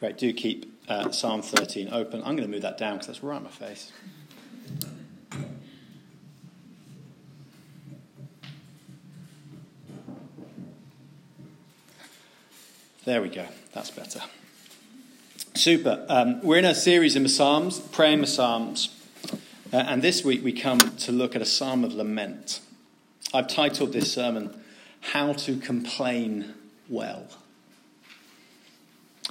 Great, do keep uh, Psalm 13 open. I'm going to move that down because that's right in my face. There we go. That's better. Super. Um, we're in a series in the Psalms, praying the Psalms. Uh, and this week we come to look at a psalm of lament. I've titled this sermon, How to Complain Well.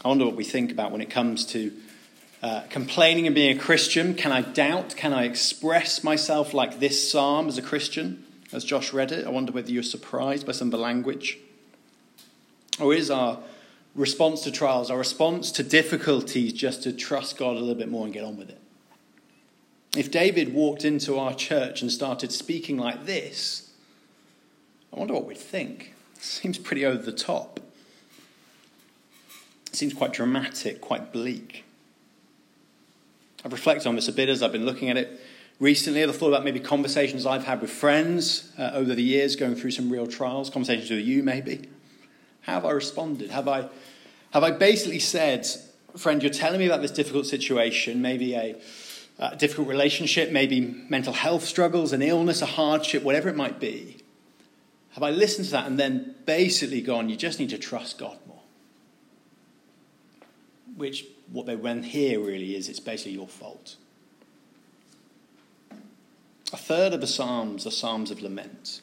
I wonder what we think about when it comes to uh, complaining and being a Christian. Can I doubt? Can I express myself like this psalm as a Christian? As Josh read it, I wonder whether you're surprised by some of the language. Or is our response to trials, our response to difficulties, just to trust God a little bit more and get on with it? If David walked into our church and started speaking like this, I wonder what we'd think. Seems pretty over the top. Seems quite dramatic, quite bleak. I've reflected on this a bit as I've been looking at it recently. I've thought about maybe conversations I've had with friends uh, over the years going through some real trials, conversations with you maybe. How have I responded? Have I, have I basically said, friend, you're telling me about this difficult situation, maybe a, a difficult relationship, maybe mental health struggles, an illness, a hardship, whatever it might be. Have I listened to that and then basically gone, you just need to trust God? Which what they went here really is it's basically your fault. A third of the Psalms are Psalms of lament.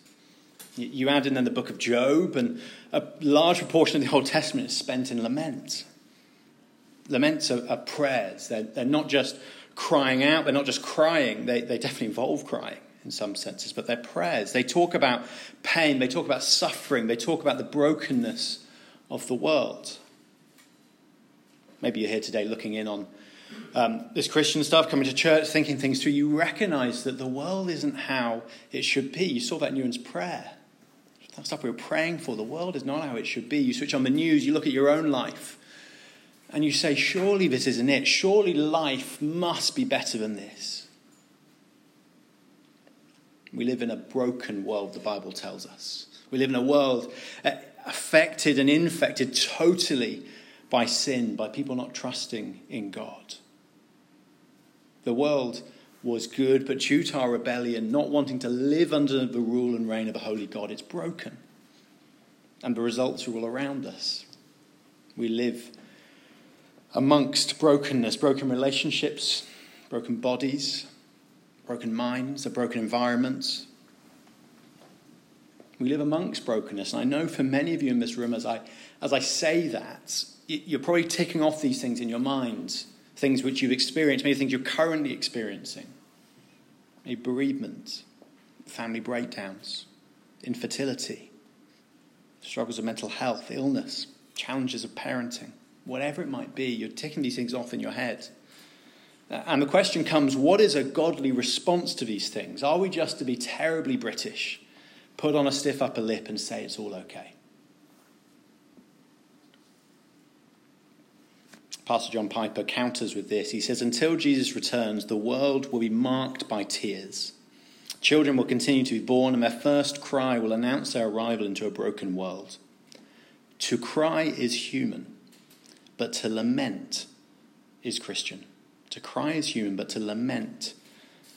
You add in then the book of Job, and a large proportion of the Old Testament is spent in lament. Laments are, are prayers. They're, they're, not just crying out, they're not just crying, they, they definitely involve crying in some senses, but they're prayers. They talk about pain, they talk about suffering, they talk about the brokenness of the world. Maybe you're here today looking in on um, this Christian stuff, coming to church, thinking things through. You recognize that the world isn't how it should be. You saw that in Ewan's prayer. That stuff we were praying for. The world is not how it should be. You switch on the news, you look at your own life, and you say, Surely this isn't it. Surely life must be better than this. We live in a broken world, the Bible tells us. We live in a world uh, affected and infected totally by sin, by people not trusting in God. The world was good, but due to our rebellion, not wanting to live under the rule and reign of a holy God, it's broken. And the results are all around us. We live amongst brokenness, broken relationships, broken bodies, broken minds, a broken environment. We live amongst brokenness. And I know for many of you in this room, as I, as I say that, you're probably ticking off these things in your mind, things which you've experienced, maybe things you're currently experiencing, maybe bereavement, family breakdowns, infertility, struggles of mental health, illness, challenges of parenting, whatever it might be, you're ticking these things off in your head. And the question comes what is a godly response to these things? Are we just to be terribly British, put on a stiff upper lip, and say it's all okay? Pastor John Piper counters with this. He says, Until Jesus returns, the world will be marked by tears. Children will continue to be born, and their first cry will announce their arrival into a broken world. To cry is human, but to lament is Christian. To cry is human, but to lament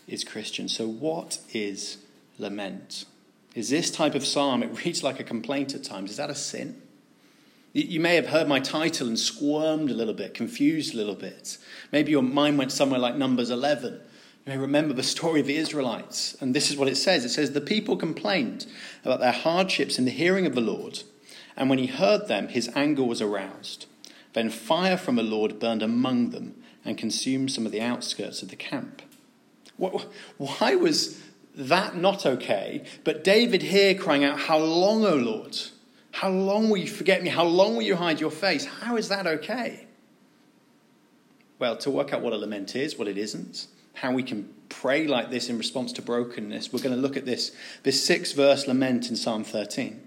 is Christian. So, what is lament? Is this type of psalm, it reads like a complaint at times, is that a sin? You may have heard my title and squirmed a little bit, confused a little bit. Maybe your mind went somewhere like Numbers 11. You may remember the story of the Israelites. And this is what it says it says, The people complained about their hardships in the hearing of the Lord. And when he heard them, his anger was aroused. Then fire from the Lord burned among them and consumed some of the outskirts of the camp. Why was that not okay? But David here crying out, How long, O Lord? How long will you forget me? How long will you hide your face? How is that okay? Well, to work out what a lament is, what it isn't, how we can pray like this in response to brokenness, we're going to look at this, this six verse lament in Psalm 13.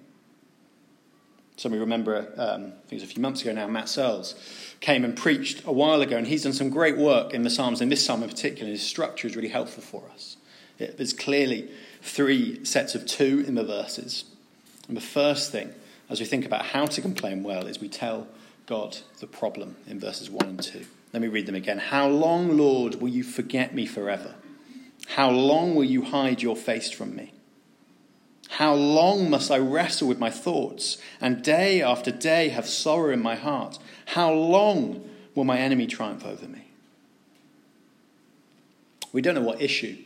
Some of you remember, um, I think it was a few months ago now, Matt Searles came and preached a while ago, and he's done some great work in the Psalms, and this psalm in particular. His structure is really helpful for us. It, there's clearly three sets of two in the verses. And the first thing as we think about how to complain well is we tell God the problem in verses 1 and 2. Let me read them again. How long, Lord, will you forget me forever? How long will you hide your face from me? How long must I wrestle with my thoughts and day after day have sorrow in my heart? How long will my enemy triumph over me? We don't know what issue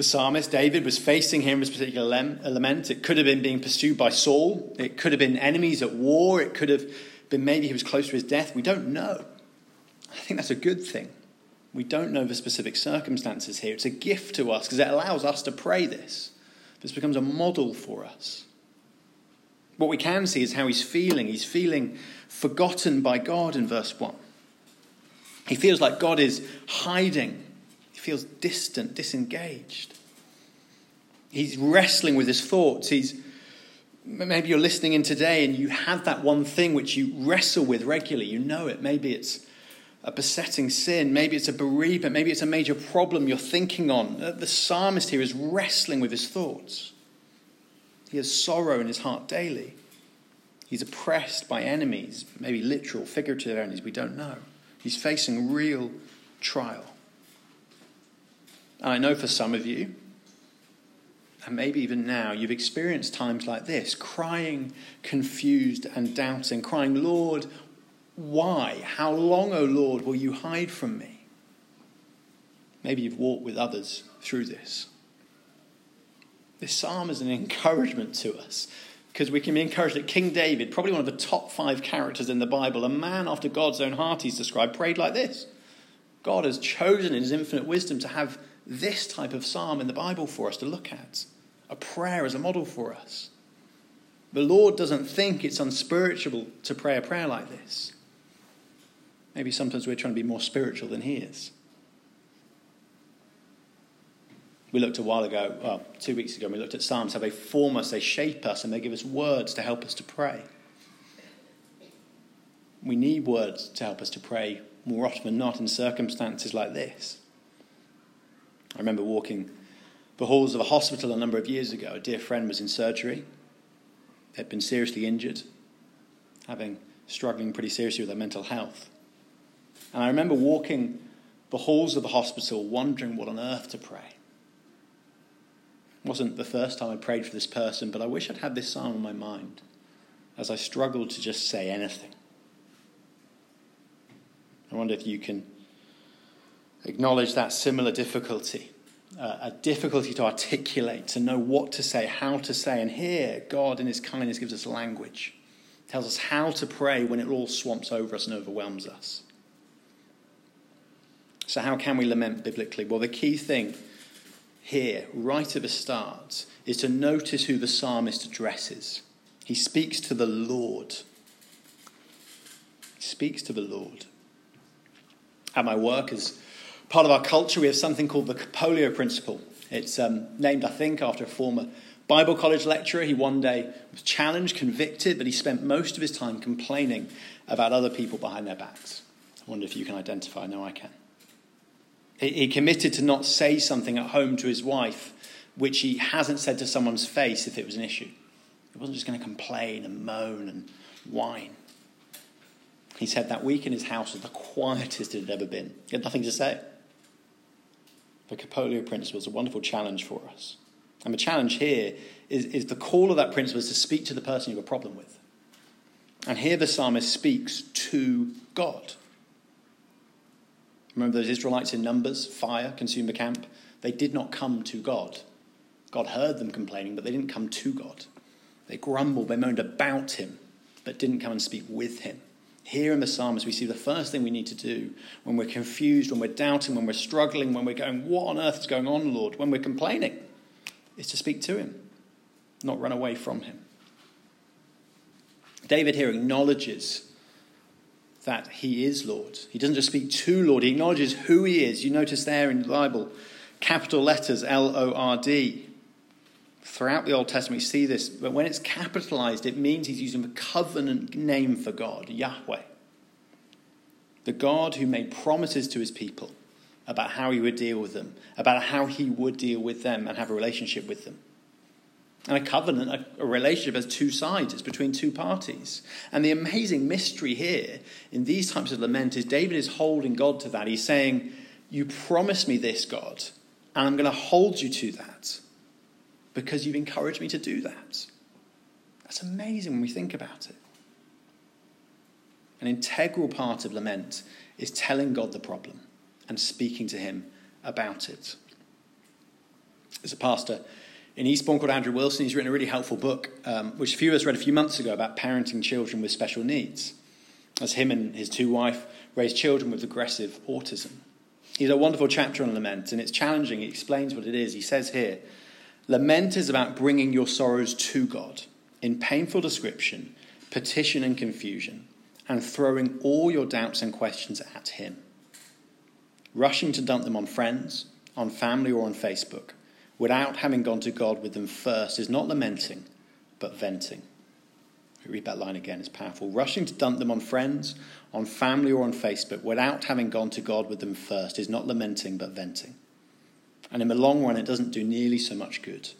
the psalmist David was facing in this particular lament. It could have been being pursued by Saul, it could have been enemies at war, it could have been maybe he was close to his death. We don't know. I think that's a good thing. We don't know the specific circumstances here. It's a gift to us because it allows us to pray this. This becomes a model for us. What we can see is how he's feeling. He's feeling forgotten by God in verse 1. He feels like God is hiding, feels distant, disengaged. He's wrestling with his thoughts. He's maybe you're listening in today and you have that one thing which you wrestle with regularly. You know it. Maybe it's a besetting sin. Maybe it's a bereavement. Maybe it's a major problem you're thinking on. Uh, the psalmist here is wrestling with his thoughts. He has sorrow in his heart daily. He's oppressed by enemies, maybe literal, figurative enemies, we don't know. He's facing real trial. And I know for some of you, and maybe even now, you've experienced times like this crying, confused, and doubting, crying, Lord, why? How long, O Lord, will you hide from me? Maybe you've walked with others through this. This psalm is an encouragement to us because we can be encouraged that King David, probably one of the top five characters in the Bible, a man after God's own heart, he's described, prayed like this God has chosen in his infinite wisdom to have this type of psalm in the Bible for us to look at, a prayer as a model for us. The Lord doesn't think it's unspiritual to pray a prayer like this. Maybe sometimes we're trying to be more spiritual than He is. We looked a while ago, well, two weeks ago, we looked at Psalms, how they form us, they shape us, and they give us words to help us to pray. We need words to help us to pray more often than not in circumstances like this. I remember walking the halls of a hospital a number of years ago. A dear friend was in surgery, had been seriously injured, having struggling pretty seriously with her mental health. And I remember walking the halls of the hospital wondering what on earth to pray. It wasn't the first time I prayed for this person, but I wish I'd had this psalm on my mind as I struggled to just say anything. I wonder if you can acknowledge that similar difficulty, uh, a difficulty to articulate, to know what to say, how to say. And here, God, in His kindness, gives us language, tells us how to pray when it all swamps over us and overwhelms us. So, how can we lament biblically? Well, the key thing here, right at the start, is to notice who the psalmist addresses. He speaks to the Lord. He speaks to the Lord. At my work, as part of our culture, we have something called the Capolio Principle. It's um, named, I think, after a former Bible college lecturer. He one day was challenged, convicted, but he spent most of his time complaining about other people behind their backs. I wonder if you can identify. No, I can. He committed to not say something at home to his wife which he hasn't said to someone's face if it was an issue. He wasn't just going to complain and moan and whine. He said that week in his house was the quietest it had ever been. He had nothing to say. The Capolio principle is a wonderful challenge for us. And the challenge here is, is the call of that principle is to speak to the person you have a problem with. And here the psalmist speaks to God. Remember those Israelites in Numbers, fire, consume the camp? They did not come to God. God heard them complaining, but they didn't come to God. They grumbled, they moaned about him, but didn't come and speak with him. Here in the Psalms, we see the first thing we need to do when we're confused, when we're doubting, when we're struggling, when we're going, What on earth is going on, Lord? When we're complaining, is to speak to him, not run away from him. David here acknowledges that he is Lord. He doesn't just speak to Lord, he acknowledges who he is. You notice there in the Bible, capital letters L O R D. Throughout the Old Testament, we see this, but when it's capitalized, it means he's using the covenant name for God, Yahweh. The God who made promises to his people about how he would deal with them, about how he would deal with them and have a relationship with them. And a covenant, a, a, relationship has two sides, it's between two parties. And the amazing mystery here in these types of lament is David is holding God to that. He's saying, You promised me this, God, and I'm going to hold you to that because you've encouraged me to do that. That's amazing when we think about it. An integral part of lament is telling God the problem and speaking to Him about it. There's a pastor in Eastbourne called Andrew Wilson. He's written a really helpful book, um, which a few of us read a few months ago about parenting children with special needs. As him and his two wife raised children with aggressive autism. He's a wonderful chapter on lament, and it's challenging. He explains what it is. He says here Lament is about bringing your sorrows to God in painful description, petition, and confusion, and throwing all your doubts and questions at Him. Rushing to dump them on friends, on family, or on Facebook without having gone to God with them first is not lamenting, but venting. read that line again, it's powerful. Rushing to dump them on friends, on family, or on Facebook without having gone to God with them first is not lamenting, but venting. And in the long run, it doesn't do nearly so much good.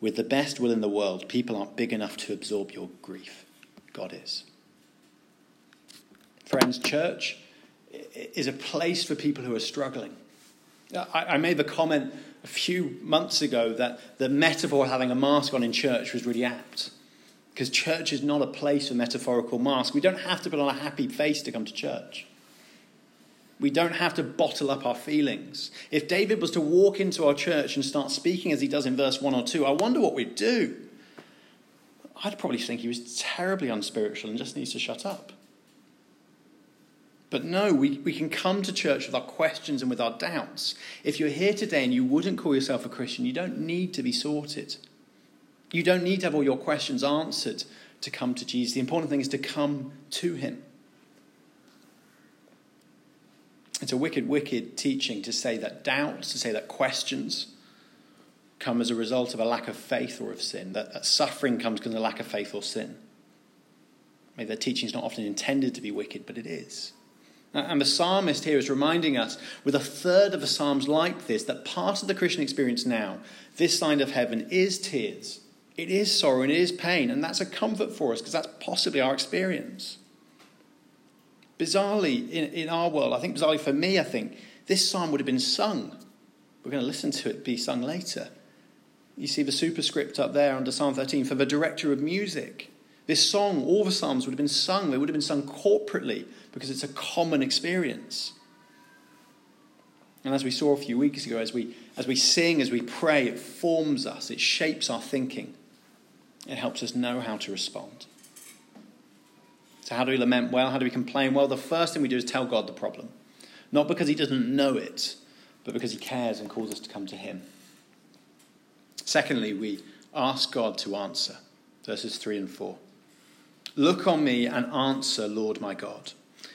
With the best will in the world, people aren't big enough to absorb your grief. God is. Friends, church is a place for people who are struggling. I, made the comment a few months ago that the metaphor of having a mask on in church was really apt. Because church is not a place for metaphorical masks. We don't have to put on a happy face to come to church. We don't have to bottle up our feelings. If David was to walk into our church and start speaking as he does in verse 1 or 2, I wonder what we'd do. I'd probably think he was terribly unspiritual and just needs to shut up. But no, we, we can come to church with our questions and with our doubts. If you're here today and you wouldn't call yourself a Christian, you don't need to be sorted. You don't need to have all your questions answered to come to Jesus. The important thing is to come to Him. It's a wicked, wicked teaching to say that doubts, to say that questions come as a result of a lack of faith or of sin, that, that suffering comes because of a lack of faith or sin. Maybe the teaching is not often intended to be wicked, but it is. And the psalmist here is reminding us, with a third of the psalms like this, that part of the Christian experience now, this side of heaven, is tears. It is sorrow and it is pain. And that's a comfort for us because that's possibly our experience. Bizarrely, in, in our world, I think bizarrely for me, I think, this psalm would have been sung. We're going to listen to it be sung later. You see the superscript up there under Psalm 13 for the director of music. This song, all the psalms would have been sung. They would have been sung corporately because it's a common experience. And as we saw a few weeks ago, as we, as we sing, as we pray, it forms us, it shapes our thinking, it helps us know how to respond. So, how do we lament well? How do we complain well? The first thing we do is tell God the problem. Not because He doesn't know it, but because He cares and calls us to come to Him. Secondly, we ask God to answer. Verses 3 and 4. Look on me and answer, Lord my God.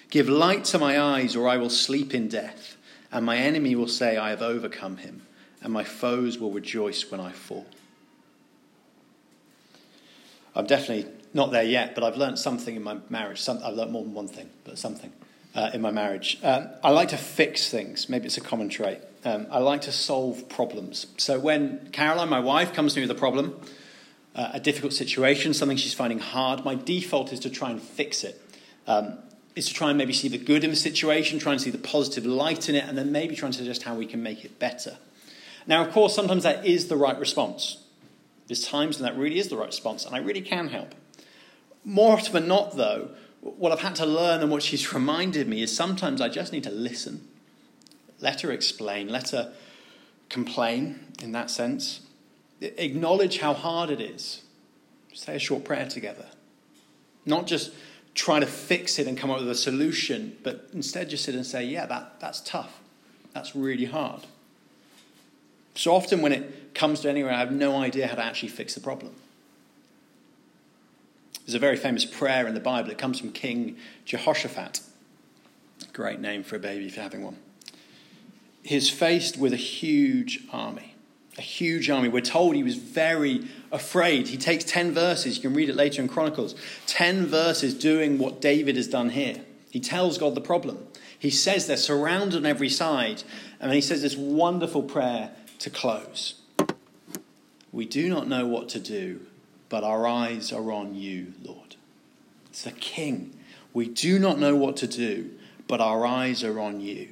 Give light to my eyes, or I will sleep in death, and my enemy will say, I have overcome him, and my foes will rejoice when I fall. I'm definitely not there yet, but I've learned something in my marriage. Some, I've learned more than one thing, but something uh, in my marriage. Um, I like to fix things. Maybe it's a common trait. Um, I like to solve problems. So when Caroline, my wife, comes to me with a problem, uh, a difficult situation, something she's finding hard, my default is to try and fix it. Um, is to try and maybe see the good in the situation, try and see the positive light in it, and then maybe try and suggest how we can make it better. Now, of course, sometimes that is the right response. There's times when that really is the right response, and I really can help. More often than not, though, what I've had to learn and what she's reminded me is sometimes I just need to listen, let her explain, let her complain in that sense, acknowledge how hard it is, say a short prayer together. Not just try to fix it and come up with a solution, but instead just sit and say, yeah, that, that's tough. That's really hard. So often when it comes to anywhere, I have no idea how to actually fix the problem. There's a very famous prayer in the Bible. It comes from King Jehoshaphat. Great name for a baby if you're having one. He's faced with a huge army a huge army. We're told he was very afraid. He takes 10 verses, you can read it later in Chronicles, 10 verses doing what David has done here. He tells God the problem. He says they're surrounded on every side, and then he says this wonderful prayer to close. We do not know what to do, but our eyes are on you, Lord. It's the King. We do not know what to do, but our eyes are on you.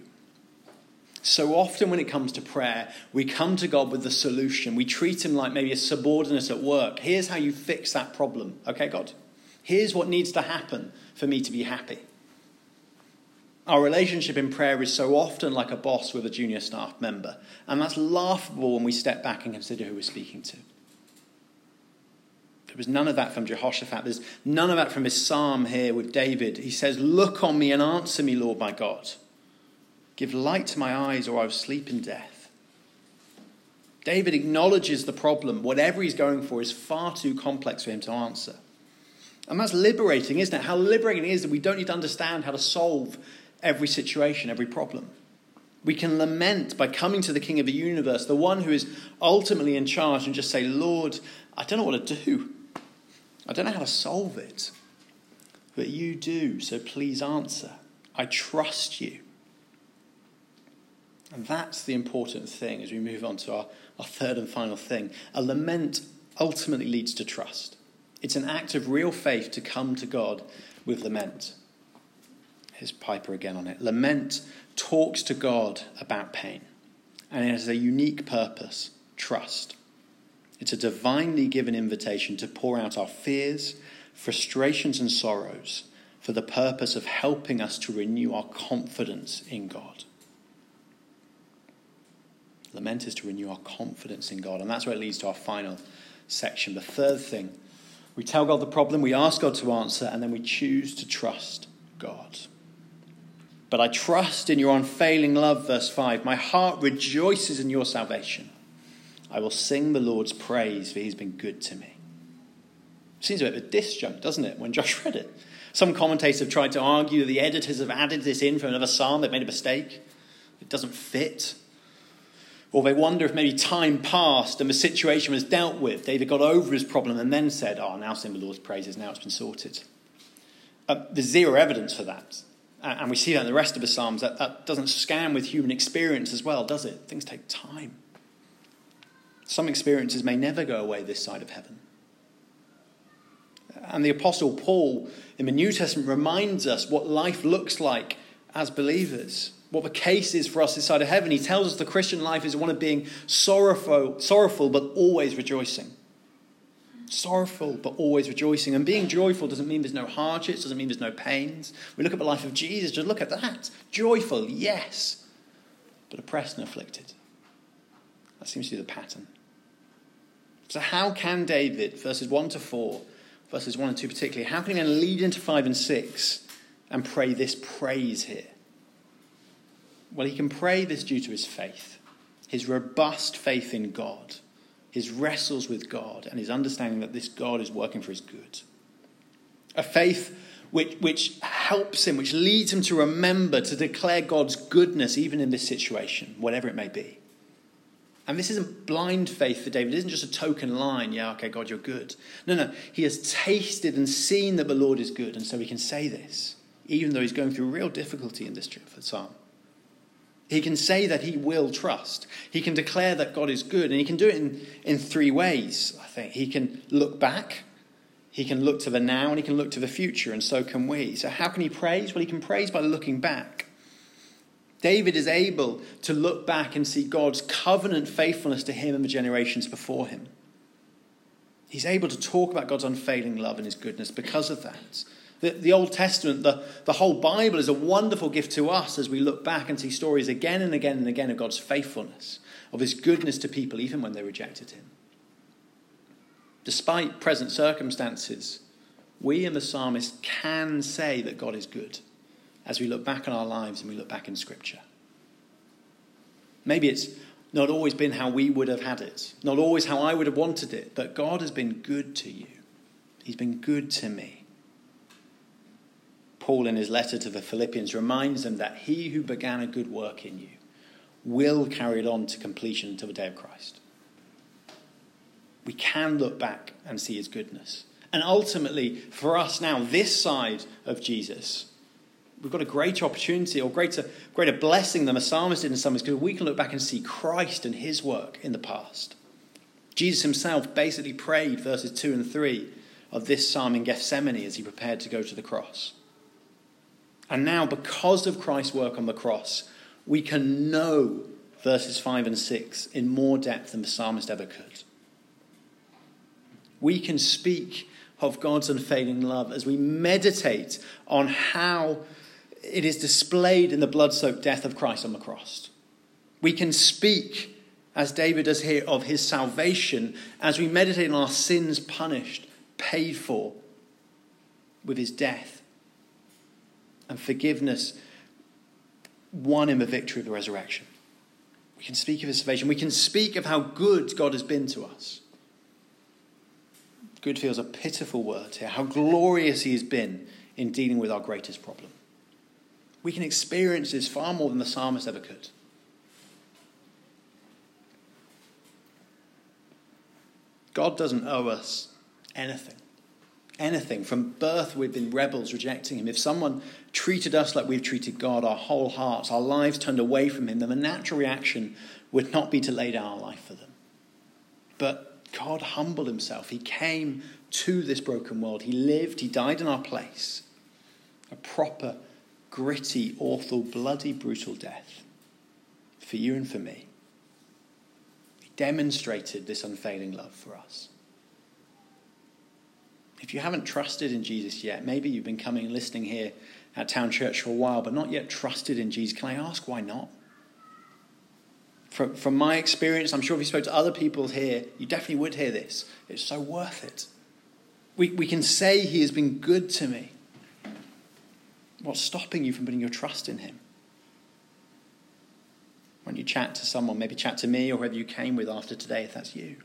So often, when it comes to prayer, we come to God with the solution. We treat Him like maybe a subordinate at work. Here's how you fix that problem. Okay, God? Here's what needs to happen for me to be happy. Our relationship in prayer is so often like a boss with a junior staff member, and that's laughable when we step back and consider who we're speaking to. There was none of that from Jehoshaphat. There's none of that from his psalm here with David. He says, Look on me and answer me, Lord my God. Give light to my eyes, or I will sleep in death. David acknowledges the problem. Whatever he's going for is far too complex for him to answer. And that's liberating, isn't it? How liberating it is that we don't need to understand how to solve every situation, every problem. We can lament by coming to the King of the universe, the one who is ultimately in charge, and just say, Lord, I don't know what to do. I don't know how to solve it. But you do, so please answer. I trust you. And that's the important thing as we move on to our, our third and final thing. A lament ultimately leads to trust. It's an act of real faith to come to God with lament. Here's Piper again on it. Lament talks to God about pain, and it has a unique purpose trust. It's a divinely given invitation to pour out our fears, frustrations, and sorrows for the purpose of helping us to renew our confidence in God. Lament is to renew our confidence in God, and that's where it leads to our final section. The third thing we tell God the problem, we ask God to answer, and then we choose to trust God. But I trust in your unfailing love, verse 5. My heart rejoices in your salvation. I will sing the Lord's praise, for he's been good to me. Seems a bit of a disjunct, doesn't it, when Josh read it? Some commentators have tried to argue that the editors have added this in from another psalm, they've made a mistake. It doesn't fit. Or they wonder if maybe time passed and the situation was dealt with. David got over his problem and then said, Oh, now sing the Lord's praises, now it's been sorted. Uh, there's zero evidence for that and we see that in the rest of the Psalms, that, that doesn't scan with human experience as well, does it? Things take time. Some experiences may never go away this side of heaven. And the Apostle Paul in the New Testament reminds us what life looks like as believers, what the case is for us this side of heaven. He tells us the Christian life is one of being sorrowful, sorrowful but always rejoicing sorrowful but always rejoicing. And being joyful doesn't mean there's no hardships, doesn't mean there's no pains. We look at the life of Jesus, just look at that. Joyful, yes, but oppressed and afflicted. That seems to be the pattern. So, how can David, verses 1 to 4, verses 1 and 2 particularly, how can he then lead into 5 and 6 and pray this praise here? Well, he can pray this due to his faith, his robust faith in God his wrestles with God and his understanding that this God is working for his good. A faith which, which helps him, which leads him to remember to declare God's goodness even in this situation, whatever it may be. And this isn't blind faith for David. It isn't just a token line, yeah, okay, God, you're good. No, no. He has tasted and seen that the Lord is good, and so he can say this, even though he's going through real difficulty in this psalm. He can say that he will trust. He can declare that God is good, and he can do it in, in three ways, I think. He can look back, he can look to the now, and he can look to the future, and so can we. So, how can he praise? Well, he can praise by looking back. David is able to look back and see God's covenant faithfulness to him and the generations before him. He's able to talk about God's unfailing love and his goodness because of that. The, the Old Testament, the, the whole Bible is a wonderful gift to us as we look back and see stories again and again and again of God's faithfulness, of his goodness to people, even when they rejected him. Despite present circumstances, we and the psalmist can say that God is good as we look back on our lives and we look back in Scripture. Maybe it's not always been how we would have had it, not always how I would have wanted it, but God has been good to you. He's been good to me. Paul, in his letter to the Philippians, reminds them that he who began a good work in you will carry it on to completion until the day of Christ. We can look back and see his goodness. And ultimately, for us now, this side of Jesus, we've got a greater opportunity or greater, greater blessing than the psalmist did in some ways because we can look back and see Christ and his work in the past. Jesus himself basically prayed verses 2 and 3 of this psalm in Gethsemane as he prepared to go to the cross. And now, because of Christ's work on the cross, we can know verses 5 and 6 in more depth than the psalmist ever could. We can speak of God's unfailing love as we meditate on how it is displayed in the blood soaked death of Christ on the cross. We can speak, as David does here, of his salvation as we meditate on our sins punished, paid for with his death, and forgiveness won in the victory of the resurrection. We can speak of his salvation. We can speak of how good God has been to us. Good feels a pitiful word here, how glorious he has been in dealing with our greatest problem. We can experience this far more than the psalmist ever could. God doesn't owe us anything. Anything. From birth, we've been rebels rejecting Him. If someone treated us like we've treated God, our whole hearts, our lives turned away from Him, then the natural reaction would not be to lay down our life for them. But God humbled Himself. He came to this broken world. He lived, He died in our place. A proper, gritty, awful, bloody, brutal death for you and for me. He demonstrated this unfailing love for us. If you haven't trusted in Jesus yet, maybe you've been coming and listening here at Town Church for a while, but not yet trusted in Jesus, can I ask why not? From, from my experience, I'm sure if you spoke to other people here, you definitely would hear this. It's so worth it. We, we can say He has been good to me. What's stopping you from putting your trust in Him? When you chat to someone, maybe chat to me or whoever you came with after today, if that's you.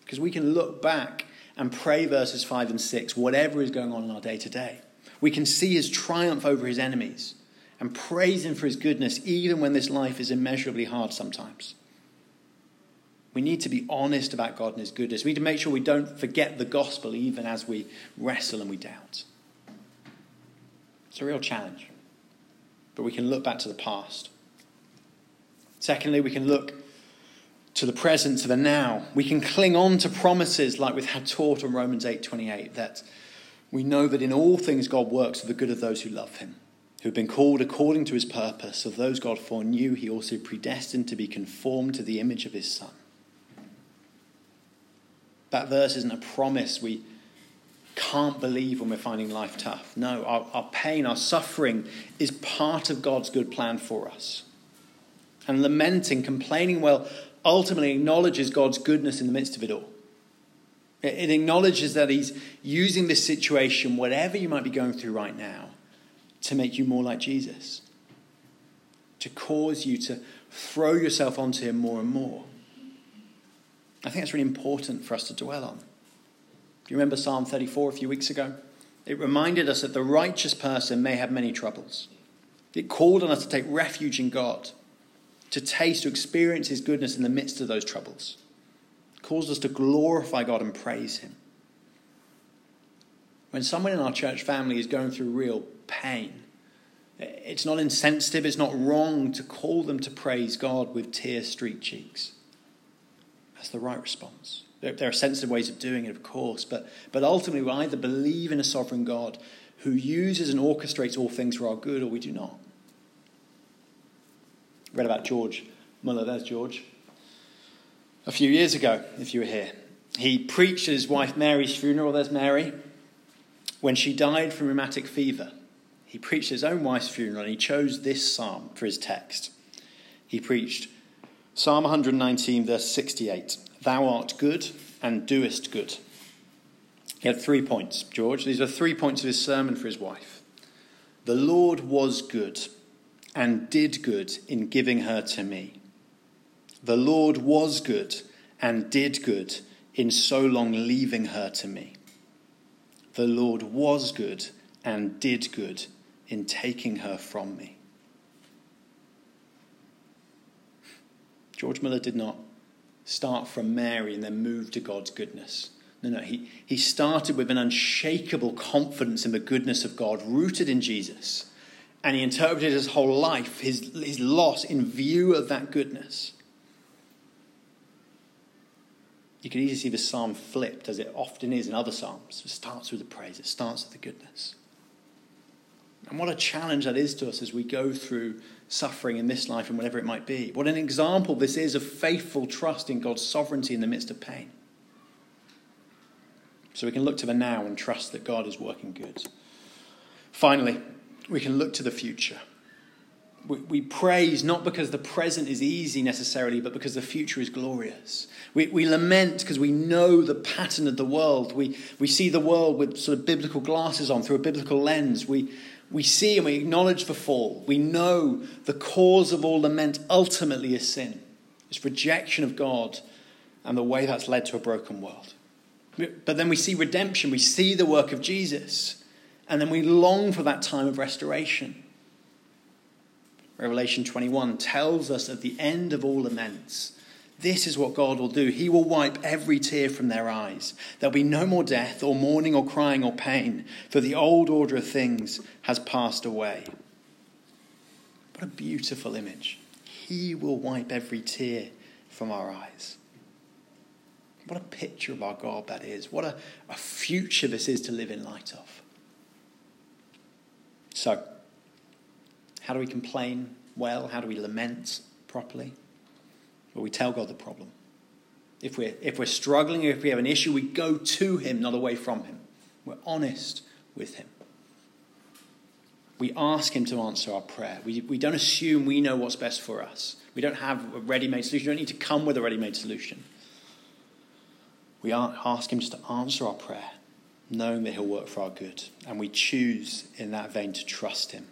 Because we can look back and pray verses 5 and 6, whatever is going on in our day to day. We can see his triumph over his enemies and praise him for his goodness, even when this life is immeasurably hard sometimes. We need to be honest about God and his goodness. We need to make sure we don't forget the gospel even as we wrestle and we doubt. It's a real challenge. But we can look back to the past. Secondly, we can look to the present, to the now. We can cling on to promises like we've had taught on Romans 8:28 that we know that in all things God works for the good of those who love him, who have been called according to his purpose. Of those God foreknew, he also predestined to be conformed to the image of his son. That verse isn't a promise we can't believe when we're finding life tough. No, our, our pain, our suffering is part of God's good plan for us. And lamenting, complaining, well, ultimately acknowledges God's goodness in the midst of it all. It acknowledges that He's using this situation, whatever you might be going through right now, to make you more like Jesus, to cause you to throw yourself onto Him more and more. I think that's really important for us to dwell on. Do you remember Psalm 34 a few weeks ago? It reminded us that the righteous person may have many troubles. It called on us to take refuge in God to taste, to experience His goodness in the midst of those troubles. It calls us to glorify God and praise Him. When someone in our church family is going through real pain, it's not insensitive, it's not wrong to call them to praise God with tear streaked cheeks. That's the right response. There are sensitive ways of doing it, of course, but, but ultimately we either believe in a sovereign God who uses and orchestrates all things for our good or we do not read about George Muller. There's George. A few years ago, if you were here, he preached at his wife Mary's funeral. There's Mary. When she died from rheumatic fever, he preached his own wife's funeral and he chose this psalm for his text. He preached Psalm 119, verse 68 Thou art good and doest good. He had three points, George. These are three points of his sermon for his wife. The Lord was good and did good in giving her to me. The Lord was good and did good in so long leaving her to me. The Lord was good and did good in taking her from me. George Muller did not start from Mary and then move to God's goodness. No, no, he, he started with an unshakable confidence in the goodness of God, rooted in Jesus and he interpreted his whole life, his, his loss, in view of that goodness. you can easily see the psalm flipped, as it often is in other psalms. It starts with the praise, it starts with the goodness. And what a challenge that is to us as we go through suffering in this life and whatever it might be. What an example this is of faithful trust in God's sovereignty in the midst of pain. So we can look to the now and trust that God is working good. Finally, we can look to the future. We, praise not because the present is easy necessarily, but because the future is glorious. We, we lament because we know the pattern of the world. We, we see the world with sort of biblical glasses on, through a biblical lens. We, we see and we acknowledge the fall. We know the cause of all lament ultimately is sin, it's rejection of God and the way that's led to a broken world. But then we see redemption, we see the work of Jesus, and then we long for that time of restoration. Revelation 21 tells us at the end of all laments, this is what God will do. He will wipe every tear from their eyes. There'll be no more death, or mourning, or crying, or pain, for the old order of things has passed away. What a beautiful image. He will wipe every tear from our eyes. What a picture of our God that is. What a, a future this is to live in light of. So, how do we complain well? How do we lament properly? Well, we tell God the problem. If we're, if we're struggling, if we have an issue, we go to Him, not away from Him. We're honest with Him. We ask Him to answer our prayer. We, we don't assume we know what's best for us. We don't have a ready made solution. We don't need to come with a ready made solution. We ask Him just to answer our prayer, knowing that He'll work for our good. And we choose in that vein to trust Him.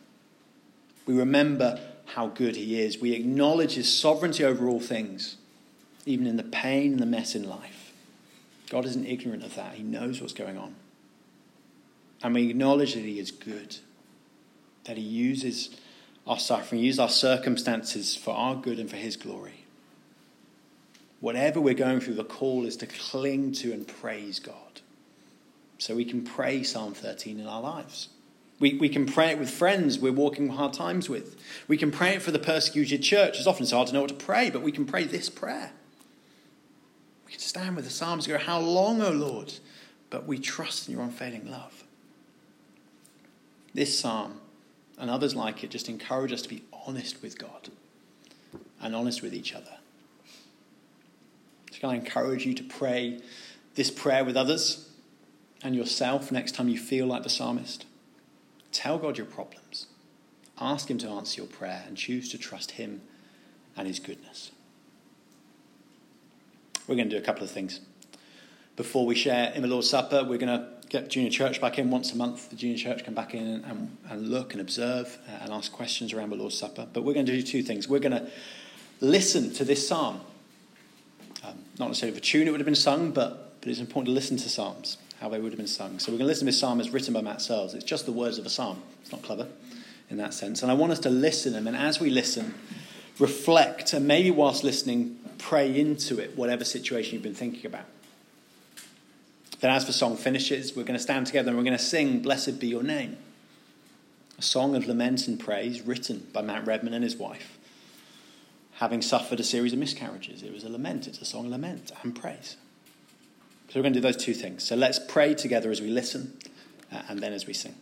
We remember how good He is. We acknowledge His sovereignty over all things, even in the pain and the mess in life. God isn't ignorant of that, He knows what's going on. And we acknowledge that He is good, that He uses our suffering, uses our circumstances for our good and for His glory. Whatever we're going through, the call is to cling to and praise God. So we can pray Psalm 13 in our lives. We, we can pray it with friends we're walking hard times with. We can pray it for the persecuted church. It's often hard to know what to pray, but we can pray this prayer. We can stand with the Psalms and go, How long, O Lord? But we trust in your unfailing love. This psalm and others like it just encourage us to be honest with God and honest with each other. So, can I encourage you to pray this prayer with others and yourself next time you feel like the psalmist? Tell God your problems. Ask Him to answer your prayer and choose to trust Him and His goodness. We're going to do a couple of things. Before we share in the Lord's Supper, we're going to get Junior Church back in once a month. The Junior Church come back in and, and, look and observe uh, and ask questions around the Lord's Supper. But we're going to do two things. We're going to listen to this psalm. Um, not necessarily the tune it would have been sung, but, but it's important to listen to psalms how they would have been sung. So we're going to listen to this psalm as written by Matt Searles. It's just the words of a psalm. It's not clever in that sense. And I want us to listen, to them, and as we listen, reflect, and maybe whilst listening, pray into it, whatever situation you've been thinking about. Then, as the song finishes, we're going to stand together and we're going to sing Blessed Be Your Name, a song of lament and praise written by Matt Redman and his wife. Having suffered a series of miscarriages, it was a lament. It's a song of lament and praise. So we're going to do those two things. So let's pray together as we listen uh, and then as we sing.